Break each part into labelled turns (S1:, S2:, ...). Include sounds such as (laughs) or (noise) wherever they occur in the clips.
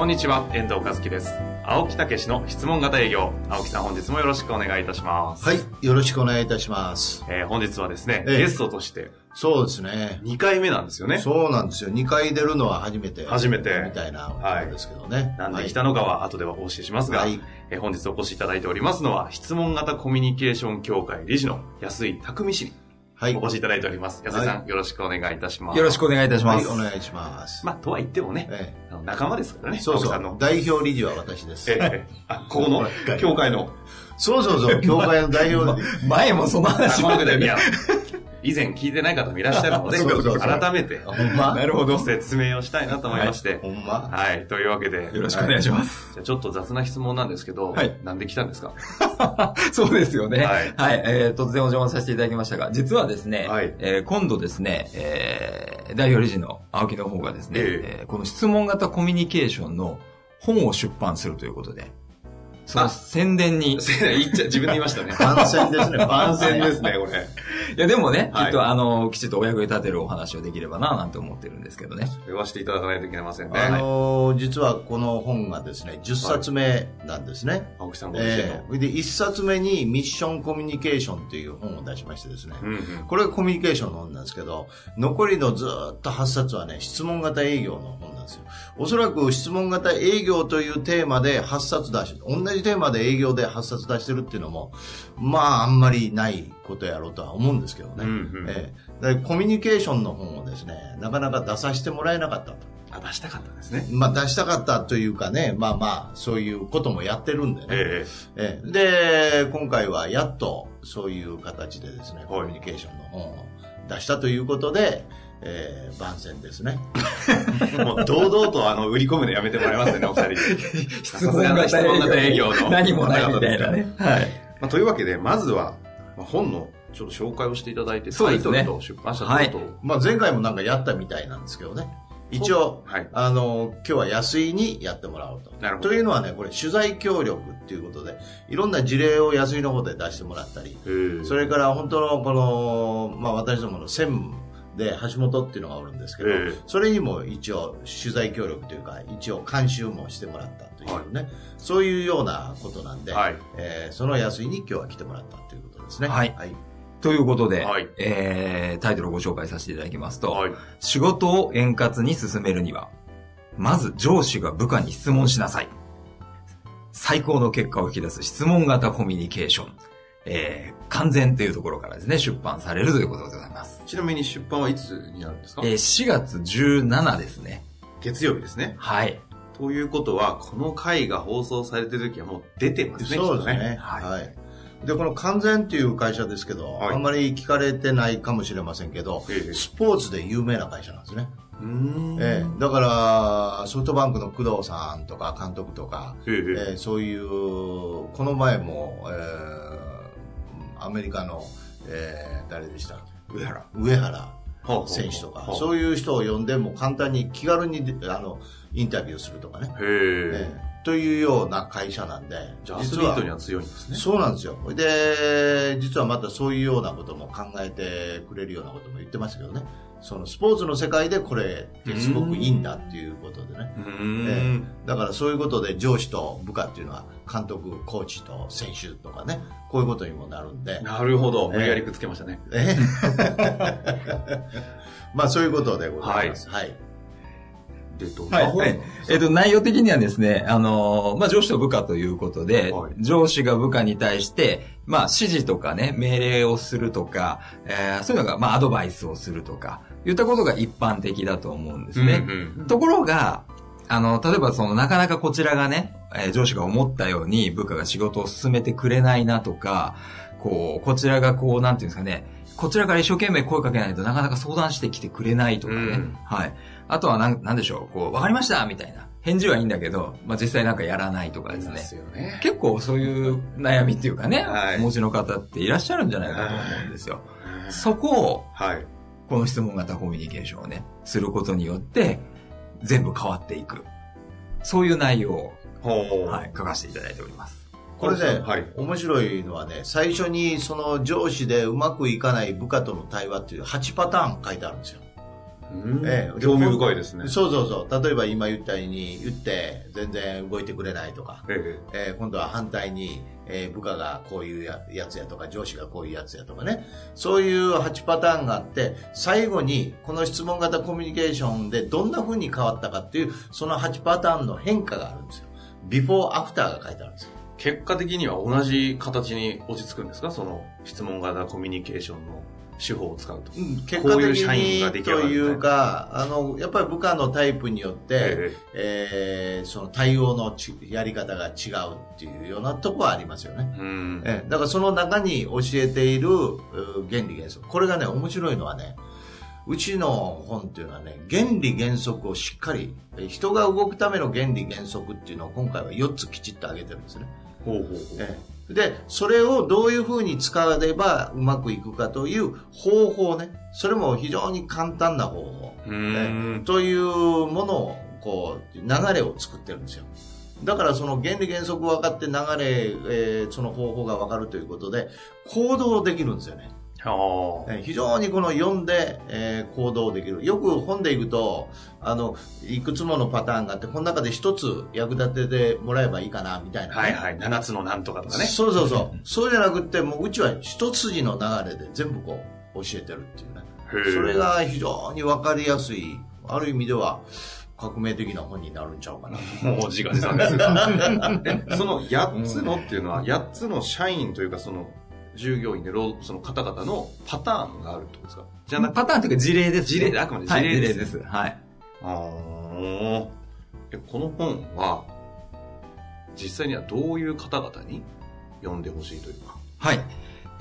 S1: こんにちは、遠藤和樹です。青木武の質問型営業。青木さん、本日もよろしくお願いいたします。
S2: はい、よろしくお願いいたします。
S1: えー本日はですね、
S2: ええ
S1: ゲストとして
S2: そうですね。
S1: 2回目なんですよね。
S2: そうなんですよ。2回出るのは初めて。
S1: 初めて
S2: みたいなことですけどね。
S1: なんで来たのかは後ではお教えしますが、
S2: はい
S1: えー本日お越しいただいておりますのは、質問型コミュニケーション協会理事の安井匠氏に
S2: はい。
S1: お越しいただいております。安井さん、
S2: は
S1: よろしくお願いいたします。
S3: よろしくお願いいたし
S2: はい、
S3: ます。
S2: お願いします。
S1: まあ、とは言ってもね、
S2: え
S1: あの仲間ですから
S2: え、
S1: ね、
S2: そうそう。。代表理事は私です。
S1: ええあ、ここの協会の
S2: そうそうそう、協会の代表。(laughs)
S3: 前もその話
S1: 仲間で、いや、以前聞いてない方もいらっしゃるので、(laughs) 改めて
S2: ほんま？
S3: なるほど。
S1: ご説明をしたいなと思いまして、
S2: ほんま？
S1: はい、というわけで、
S3: よろしくお願いします。
S1: じゃあちょっと雑な質問なんですけど、
S3: はい。
S1: なんで来たんですか？(laughs)
S3: そうですよね。
S1: は
S3: はい。い。えー突然お邪魔させていただきましたが、実はですね、
S1: はい。
S3: えー今度ですね、えー代表理事の青木の方がですね、
S1: え
S3: この質問型コミュニケーションの本を出版するということで、その
S1: あ
S3: 宣伝に、い (laughs)
S1: 言っちゃ、自分で言いましたね。
S2: 番宣ですね、
S1: 番宣ですね、これ。
S3: やでもね、
S1: はい
S3: きっとあの、きちっとお役に立てるお話をできればな、なんて思ってるんですけどね。
S1: 言わせていただかないといけませんね。
S2: あのー実はこの本がですね、10冊目なんですね。
S1: 青木さんご自身の。
S2: ええで、1冊目にミッションコミュニケーションっていう本を出しましてですね。
S1: うんうん
S2: これがコミュニケーションの本なんですけど、残りのずーっと8冊はね、質問型営業の本なんですよ。おそらく質問型営業というテーマで8冊出して、同じテーマで営業で8冊出してるっていうのも、まああんまりないことやろうとは思うんですけどね。
S1: うんうん
S2: ええでコミュニケーションの本をですね、なかなか出させてもらえなかったと。
S1: あ、出したかったですね。
S2: まあ出したかったというかね、まあまあ、そういうこともやってるんでね。
S1: え
S2: ええで、今回はやっとそういう形でですね、
S1: はい
S2: コミュニケーションの本を出したということで、えー番宣ですね。
S1: え (laughs) もう堂々とあの、売り込むのやめてもらいますね、お二人。(laughs)
S3: 質問型
S1: 営業の。
S3: 何もないみたいなね。はい。
S1: まあ、というわけで、まずは、まあ、本のちょっと紹介をしていただいて、タイトルと出版社等々、
S2: まあ前回もなんかやったみたいなんですけどね。一応、
S1: はい
S2: あの、今日は安井にやってもらおうと。
S1: なるほど
S2: というのはね、これ取材協力っていうことで、いろんな事例を安井の方で出してもらったり、それから本当のこの、まあ私どもの専務で橋本っていうのがおるんですけど、
S1: ええ
S2: それにも一応取材協力というか、一応監修もしてもらったというね、そういうようなことなんで、
S1: はい
S2: えーその安井に今日は来てもらったということですね。
S3: はい
S2: はい。
S3: ということで、
S1: はい
S3: えー、タイトルをご紹介させていただきますと、
S1: はい。
S3: 仕事を円滑に進めるには、まず上司が部下に質問しなさい。最高の結果を引き出す質問型コミュニケーション。えー、完全というところからですね、出版されるということでございます。
S1: ちなみに出版はいつになるんですか、
S3: えー、4月17ですね。
S1: 月曜日ですね。
S3: はい。
S1: ということは、この回が放送されてる時はもう出てますね。
S2: そうですね。
S1: きっと
S3: はい
S2: はい。で、この完全っていう会社ですけど、
S1: はい
S2: あんまり聞かれてないかもしれませんけど、
S1: ええ
S2: スポーツで有名な会社なんですね。ええ、だから、ソフトバンクの工藤さんとか監督とか、
S1: ええ
S2: ええそういう、この前も、えーアメリカの、えー誰でした
S1: 上原。
S2: 上原選手とか、
S1: はあ
S2: そういう人を呼んでも簡単に気軽にあのインタビューするとかね、
S1: へえ。
S2: ええというような会社なんで、
S1: じゃあアスリートには強いんですね。
S2: そうなんですよ。で、実はまたそういうようなことも考えてくれるようなことも言ってますけどね。そのスポーツの世界でこれってすごくいいんだっていうことでね。え
S1: ん。
S2: だからそういうことで上司と部下っていうのは監督、コーチと選手とかね、こういうことにもなるんで。
S1: なるほど。無理やりくっつけましたね。
S2: え (laughs) まあそういうことでございます。はい。
S1: で、どん
S3: は。
S1: ない本
S3: はいえっ、と、内容的にはですね、あのーまあ、上司と部下ということで、
S1: はい
S3: 上司が部下に対して、まあ、指示とかね、命令をするとか、えーそういうのが、まあ、アドバイスをするとか、言ったことが一般的だと思うんですね。
S1: うんうん
S3: ところが、あの、例えばその、なかなかこちらがね、えー上司が思ったように部下が仕事を進めてくれないなとか、こう、こちらがこう、なんていうんですかね、こちらから一生懸命声かけないとなかなか相談してきてくれないとかね。
S1: うん
S3: はい。あとはなん、なんでしょう、こう、わかりましたみたいな。返事はいいんだけど、まあ、実際なんかやらないとかですね。
S1: ですよね。
S3: 結構そういう悩みっていうかね、
S1: はい
S3: お持ちの方っていらっしゃるんじゃないかと思うんですよ。そこを、
S1: はい。
S3: この質問型コミュニケーションをね、することによって、全部変わっていく。そういう内容を、
S1: ほう。
S3: はい、書かせていただいております。
S2: これね、
S1: はい。
S2: 面白いのはね、最初にその上司でうまくいかない部下との対話っていう8パターン書いてあるんですよ。
S1: うん。
S2: ええ
S1: 興味深いですね。
S2: そうそうそう。例えば今言ったように言って全然動いてくれないとか、
S1: え
S2: え。ー今度は反対に、えー部下がこういうややつやとか上司がこういうやつやとかね。そういう8パターンがあって最後にこの質問型コミュニケーションでどんな風に変わったかっていうその8パターンの変化があるんですよ。ビフォーアフターが書いてあるんですよ。
S1: え結果的には同じ形に落ち着くんですか？その質問型コミュニケーションの手法を使うと。
S2: 結果的
S1: こういう社員が出
S2: にというかあのやっぱり部下のタイプによって、
S1: え
S2: え。ーその対応のちやり方が違うっていうようなとこはありますよね。
S1: えうん。
S2: ええ。だからその中に教えているう原理原則。これがね面白いのはねうちの本っていうのはね原理原則をしっかりえ人が動くための原理原則っていうのを今回は4つきちっと挙げてるんですね、
S1: ほうほうほう。
S2: ええでそれをどういうふうに使えばうまくいくかという方法ね。それも非常に簡単な方法。
S1: うーん。
S2: というものをこう流れを作ってるんですよ。だからその原理原則分かって流れ、えーその方法が分かるということで行動できるんですよね非常にこの読んで、えー行動できる。よく本でいくとあのいくつものパターンがあってこの中で一つ役立ててもらえばいいかなみたいなね、
S1: はいはい。7つのなんとかとかね。
S2: そうそうそう。(laughs) そうじゃなくってもううちは一筋の流れで全部こう教えてるっていうね。それが非常に分かりやすい。ある意味では革命的な本になるんちゃうかな。
S1: もう自画自賛ですが。え (laughs) その8つのっていうのは、8つの社員というか、その、従業員で労、その方々のパターンがあるってことですか？じゃなくて、
S3: パターンというか事例です、
S1: 事例であくまで事例
S3: はい、
S1: です
S3: 事例です。はい。
S1: あーえこの本は、実際にはどういう方々に読んでほしいというか？
S3: はい。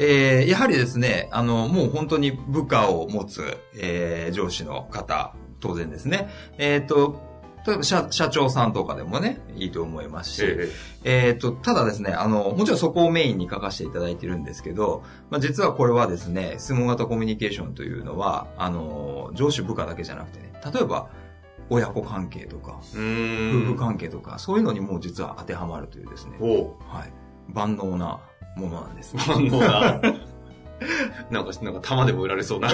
S3: えー、やはりですね、あの、もう本当に部下を持つ、えー、上司の方、当然ですね。えっ、と、例えば社社長さんとかでもね、いいと思いますし、
S1: え
S3: えっ、と、ただですね、あの、もちろんそこをメインに書かせていただいてるんですけど、まあ、実はこれはですね、質問型コミュニケーションというのは、あの、上司部下だけじゃなくてね、例えば、親子関係とか。夫婦関係とか、そういうのにも実は当てはまるというですね、
S1: お
S3: はい、万能なものなんです。
S1: 万能な。(laughs) なんか、なんか玉でも売られそうな。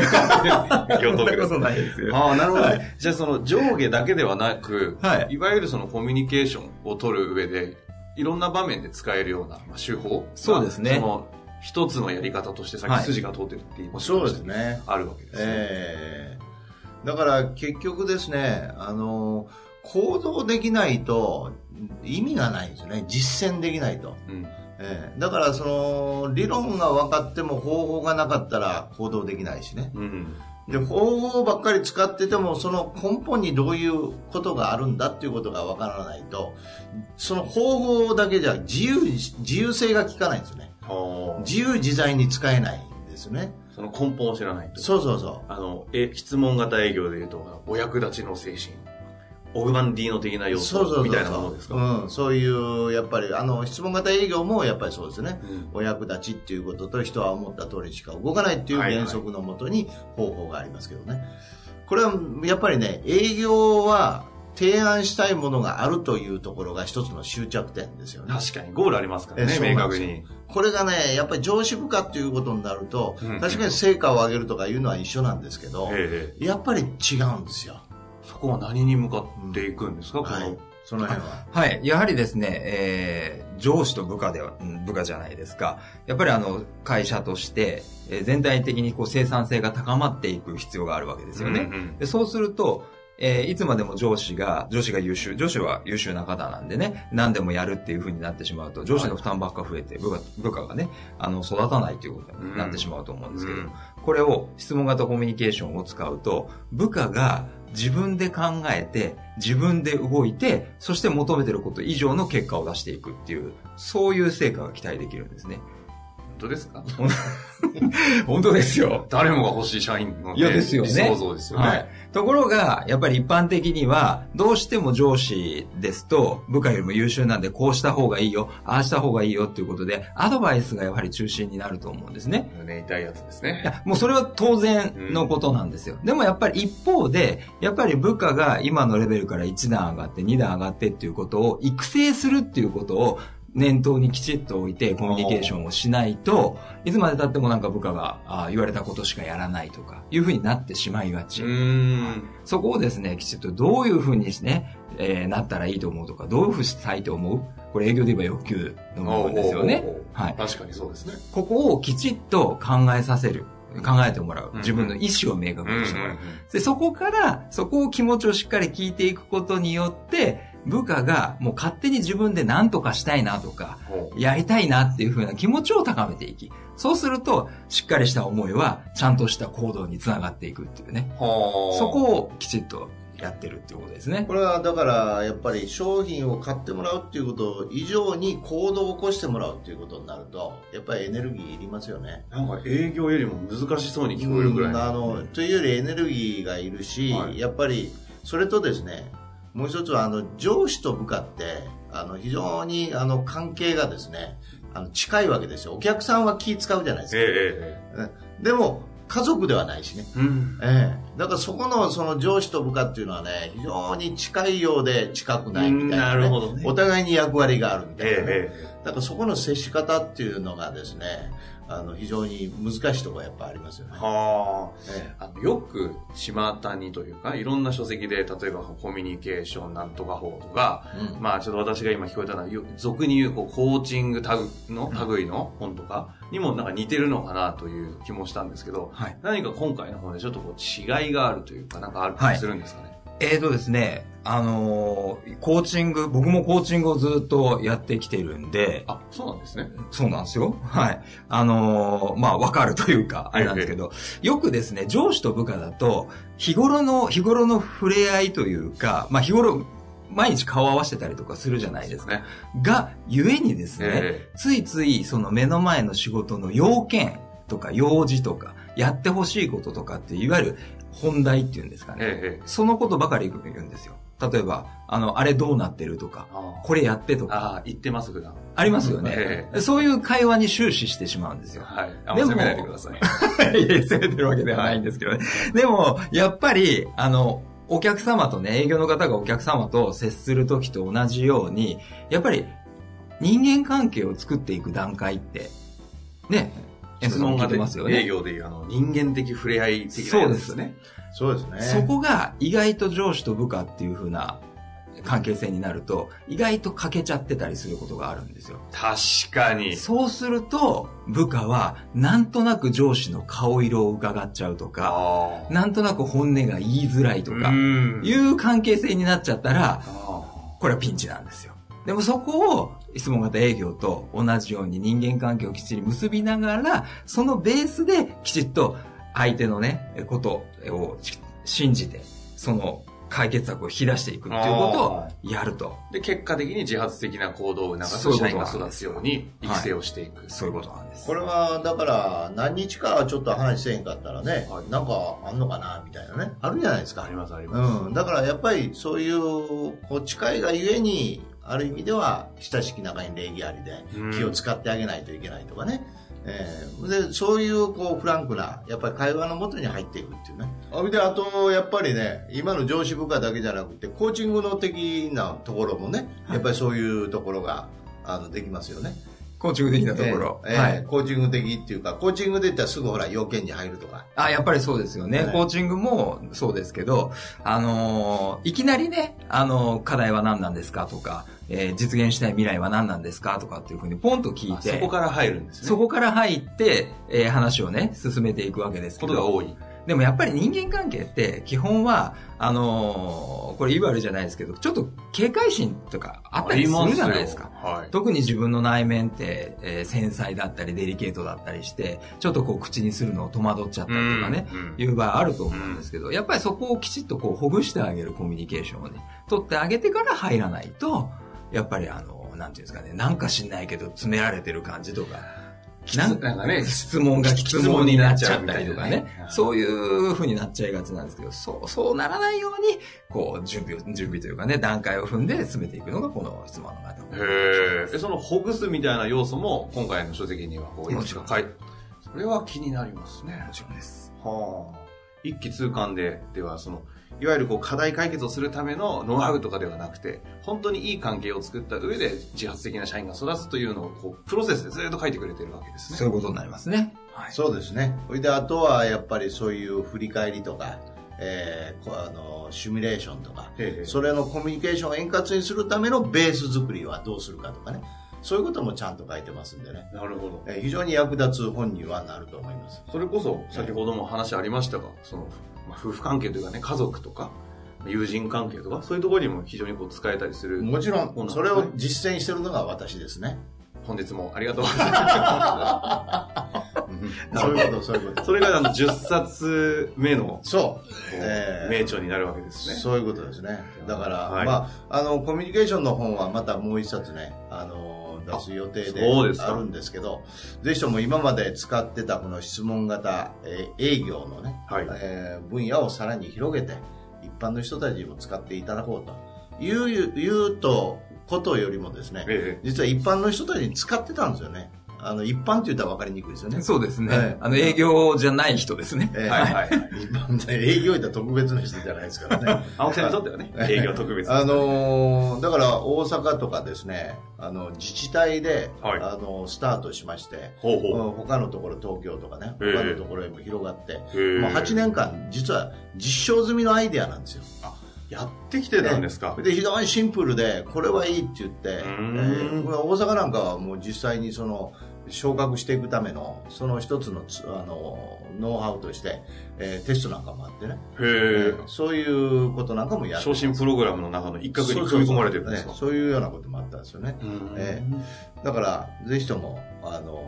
S1: 用途です。
S3: ないですよ。
S1: ああ、なるほど。
S3: はい
S1: じゃあその上下だけではなく、
S3: はい
S1: いわゆるそのコミュニケーションを取る上で、いろんな場面で使えるような、まあ、手法が
S3: そうですね
S1: その一つのやり方としてさっ
S3: はい
S1: き筋が通ってるって言いました
S2: そうですね
S1: あるわけですね。
S2: ええだから結局ですね、あの、行動できないと意味がないんですよね。実践できないと。
S1: うん。
S2: ええだからその理論が分かっても方法がなかったら行動できないしね。
S1: うん。
S2: で、方法ばっかり使っててもその根本にどういうことがあるんだっていうことが分からないと、その方法だけじゃ自由に、自由性が効かないんですよね。
S1: はあ
S2: 自由自在に使えないんですよね。
S1: その根本を知らないと。
S2: そうそうそう。
S1: あの、え、質問型営業で言うと、お役立ちの精神。オグマンディーノ的な要素みたいなものですか？
S2: うん、そういう、やっぱり、あの、質問型営業もやっぱりそうですね。
S1: うん
S2: お役立ちっていうことと人は思った通りしか動かないっていう原則のもとに方法がありますけどね。これはやっぱりね、営業は提案したいものがあるというところが一つの終着点ですよね。
S1: 確かにゴールありますからね、明確に。
S2: これがね、やっぱり上司部下っていうことになると、
S1: うん
S2: 確かに成果を上げるとかいうのは一緒なんですけど、
S1: ええ
S2: やっぱり違うんですよ。
S1: そこは何に向かっていくんですか、この
S2: はい。その辺は。(laughs)
S3: はい。やはりですね、えー上司と部下では、うん部下じゃないですか。やっぱりあの、会社として、えー全体的にこう生産性が高まっていく必要があるわけですよね。
S1: うんうん
S3: でそうすると、えーいつまでも上司が、上司が優秀、上司は優秀な方なんでね、何でもやるっていう風になってしまうと、上司の負担ばっか増えて、部下部下がね、あの、育たないということになってしまうと思うんですけど、
S1: うん
S3: これを質問型コミュニケーションを使うと、部下が自分で考えて、自分で動いて、そして求めてること以上の結果を出していくっていう、そういう成果が期待できるんですね。
S1: 当ですか？(laughs)
S3: 本当ですよ。
S1: 誰もが欲しい社員の、ね、
S3: いやですよね。
S1: 想像ですよね。
S3: はい。ところが、やっぱり一般的には、どうしても上司ですと、部下よりも優秀なんで、こうした方がいいよ、ああした方がいいよっていうことで、アドバイスがやはり中心になると思うんですね。
S1: 胸痛いやつですね。
S3: いや、もうそれは当然のことなんですよ。でもやっぱり一方で、やっぱり部下が今のレベルから1段上がって2段上がってっていうことを育成するっていうことを念頭にきちっと置いてコミュニケーションをしないと、いつまで経ってもなんか部下があ言われたことしかやらないとか、いうふうになってしまいがち。
S1: うん。
S3: そこをですね、きちっとどういうふうにね、えーなったらいいと思うとか、どういうふうにしたいと思う？これ営業で言えば欲求の部分ですよね。はい。
S1: 確かにそうですね。
S3: ここをきちっと考えさせる。考えてもらう。自分の意思を明確にしてもらう。で、そこから、そこを気持ちをしっかり聞いていくことによって、部下がもう勝手に自分で何とかしたいなとか、やりたいなっていう風な気持ちを高めていき、そうすると、しっかりした思いは、ちゃんとした行動につながっていくっていうね。
S1: はあ
S3: そこをきちっとやってるっていうことですね
S2: こ。れはだからやっぱり商品を買ってもらうっていうこと以上に行動を起こしてもらうっていうことになるとやっぱりエネルギーいりますよね。
S1: なんか営業よりも難しそうに聞こえるぐらい
S2: うんあのというよりエネルギーがいるし、
S1: はい
S2: やっぱりそれとですねもう一つはあの上司と部下ってあの非常にあの関係がですねあの近いわけですよ。お客さんは気使うじゃないです
S1: ええ
S2: か、
S1: え
S2: でも家族ではないしね。
S1: えうん。
S2: ええ、だからそこのその上司と部下っていうのはね非常に近いようで近くないみたいな,、
S1: うんなるほどね。
S2: お互いに役割があるみたいな、ね。
S1: ええ
S2: だからそこの接し方っていうのがですねあの非常に難しいところがやっぱありますよね、
S1: は
S2: え
S1: あ。あのよく巷にというか、いろんな書籍で、例えばコミュニケーションなんとか法とか、
S2: えうん。
S1: まあちょっと私が今聞こえたのは、よ俗に言うこうコーチングタグの類の本とかにもなんか似てるのかなという気もしたんですけど、
S3: はい。
S1: 何か今回の本でちょっとこう違いがあるというか、なんかあったりするんですかね。
S3: えーとですね、あのーコーチング、僕もコーチングをずっとやってきてるんで、
S1: あ、そうなんですね。
S3: そうなんですよ。はい。あのーまあ、わかるというか、あれなんですけど、よくですね、上司と部下だと、日頃の、日頃の触れ合いというか、まあ、日頃、毎日顔合わせてたりとかするじゃないですか。
S1: ね。
S3: が、ゆえにですね、
S1: え
S3: ついついその目の前の仕事の要件とか用事とか、やってほしいこととかって、いわゆる本題っていうんですかね。
S1: ええええ
S3: そのことばかり言うんですよ。例えば、あの、あれどうなってるとか、
S1: あ
S3: これやってとか、
S1: ああ、言ってます、普段。
S3: ありますよね。
S1: え
S3: そういう会話に終始してしまうんですよ。
S1: はい。あんま責めないでください。(laughs)
S3: いや、責めてるわけではないんですけどね。でも、やっぱり、あの、お客様とね、営業の方がお客様と接するときと同じように、やっぱり人間関係を作っていく段階って、ね、
S1: 質問が
S3: 出てますよね。
S1: 営業でいうあの人間的触れ合い的なやつですね。
S2: そうですね
S3: そこが意外と上司と部下っていう風な関係性になると、意外と欠けちゃってたりすることがあるんですよ。
S1: 確かに。
S3: そうすると、部下はなんとなく上司の顔色を伺っちゃうとか。なんとなく本音が言いづらいとか、
S1: うん
S3: いう関係性になっちゃったら、
S1: あ
S3: これはピンチなんですよ。でもそこを質問型営業と同じように人間関係をきっちり結びながら、そのベースできちっと相手のね、ことを信じて、その解決策を引き出していくっていうことをやると。
S1: ーで、結果的に自発的な行動を促す社員が育つように育成をしていく。
S3: そういうことなんです。
S2: これはだから何日かはちょっと話せへんかったらね、
S1: はい
S2: なんかあんのかなみたいなねあるじゃないですか
S1: ありますあります。
S2: うん、だからやっぱりそういうこう近いがゆえにある意味では親しき中に礼儀ありで
S1: うん
S2: 気を使ってあげないといけないとかね、えーでそういうこうフランクなやっぱり会話のもとに入っていくっていうねあであとやっぱりね今の上司部下だけじゃなくてコーチングの的なところもねやっぱりそういうところがあのできますよね。
S3: コーチング的なところ。
S2: ええ
S3: はい。
S2: コーチング的っていうか、コーチングで言ったらすぐほら要件に入るとか。
S3: あ、やっぱりそうですよね。
S2: はい
S3: コーチングもそうですけど、あのーいきなりね、あのー課題は何なんですかとか、えー実現したい未来は何なんですかとかっていうふうにポンと聞いて、
S1: あそこから入るんですね。
S3: そこから入って、えー話をね、進めていくわけですけど、
S1: ことが多い。
S3: でもやっぱり人間関係って基本は、あのーこれいわゆるじゃないですけど、ちょっと警戒心とかあったりするじゃないですか。
S1: はい。
S3: 特に自分の内面って、えー繊細だったりデリケートだったりして、ちょっとこう口にするのを戸惑っちゃったりとかね、
S1: うんうん
S3: いう場合あると思うんですけど、やっぱりそこをきちっとこうほぐしてあげるコミュニケーションをね、取ってあげてから入らないと、やっぱりあの、なんていうんですかね、なんか知んないけど詰められてる感じとか、なん
S1: かね、
S3: 質問が質問になっちゃったりとかね
S1: う。ん
S3: そういう風になっちゃいがちなんですけど、そう、そうならないように、こう、準備を、準備というかね、段階を踏んで進めていくのがこの質問の方。
S1: へえ。そのほぐすみたいな要素も今回の書籍にはこういくつか書いて、それは気になりますね。
S3: もちろんです。
S1: はあ。一気通貫で、ではその、いわゆるこう課題解決をするためのノウハウとかではなくて、本当にいい関係を作った上で自発的な社員が育つというのをこう、プロセスでずっと書いてくれてるわけですね。
S3: そういうことになりますね。はい。
S2: そうですね。それで、あとはやっぱりそういう振り返りとか、えーこあの、シミュレーションとか、それのコミュニケーションを円滑にするためのベース作りはどうするかとかね。そういうこともちゃんと書いてますんでね。
S1: なるほど。
S2: えー非常に役立つ本にはなると思います。
S1: それこそ、先ほども話ありましたが、その、まあ、夫婦関係というかね、家族とか、友人関係とか、そういうところにも非常にこう使えたりする。
S2: もちろ、
S1: ん
S2: それを実践してるのが私ですね。
S1: 本日もありがとうございま (laughs)
S2: そういうこと、そういうこ
S1: す。
S2: と。
S1: それがあの10冊目の、
S2: そうえー
S1: 名著になるわけですね。
S2: そういうことですね。だから、
S1: はい
S2: まあ、あの、コミュニケーションの本はまたもう一冊ね、出す予定であるんですけど、ぜひとも今まで使ってたこの質問型、えー営業のね、
S1: はい。
S2: えー分野をさらに広げて、一般の人たちにも使っていただこうという、いうと、ことよりもですね、
S1: え。
S2: 実は一般の人たちに使ってたんですよね。あの、一般って言ったら分かりにくいですよね。
S3: そうですね。
S2: はい
S3: あの、営業じゃない人ですね。
S2: えー
S1: はいはいはい。
S2: 一般で営業言ったら特別な人じゃないですからね。
S1: 青木さんにとってはね、営業特別ね
S2: あのーだから大阪とかですね、あの、自治体で、
S1: はい
S2: あの、スタートしまして、
S1: ほうほう
S2: うん他のところ、東京とかね、
S1: ええ
S2: 他のところへも広がって、
S1: へえ
S2: もう8年間、実は実証済みのアイデアなんですよ。
S1: やってきてたんですか？
S2: で、非常にシンプルで、これはいいって言って、え
S1: ー
S2: 大阪なんかはもう実際にその、昇格していくための、その一つのつ、あの、ノウハウとして、えーテストなんかもあってね、
S1: へえ。
S2: そういうことなんかもやって
S1: 昇進プログラムの中の一角に組み込まれてるんですか？
S2: そうねそういうようなこともあったんですよね。
S1: うん
S2: えだから、ぜひとも、あの、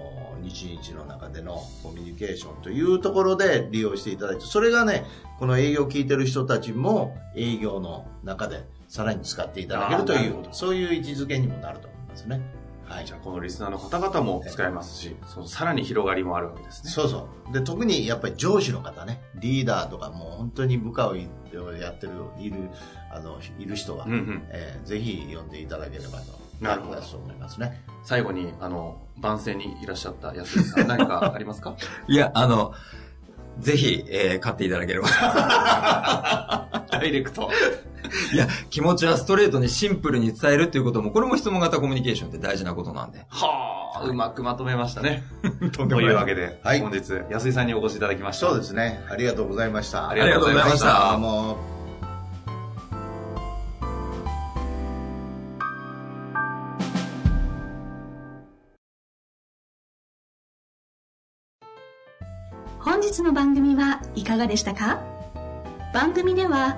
S2: 日々の中でのコミュニケーションというところで利用していただいて、それがね、この営業を聞いてる人たちも営業の中でさらに使っていただけるというそういう位置づけにもなると思いますね。はい
S1: じ。ゃあこのリスナーの方々も使えますし、そのさらに広がりもあるわけですね。
S2: そうそう。で、特にやっぱり上司の方ね、リーダーとかもう本当に部下をやってる、いる、あの、いる人は、
S1: うんうん
S2: えーぜひ読んでいただければと、
S1: なるほど
S2: 思いますね。
S1: 最後に、あの、番宣にいらっしゃった安井さん、何かありますか？(laughs)
S3: いや、あの、ぜひ、えー買っていただければ。(laughs)
S1: ダイレクト。(laughs)
S3: いや、気持ちはストレートにシンプルに伝えるっていうことも、これも質問型コミュニケーションって大事なことなんで。
S1: はあ、うまくまとめましたね。(laughs)
S3: とん
S1: というわけで、
S2: はい
S1: 本日、安井さんにお越しいただきました。
S2: そうですね。ありがとうございました。
S1: ありがとうございました
S4: 本日の番組はいかがでしたか？番組では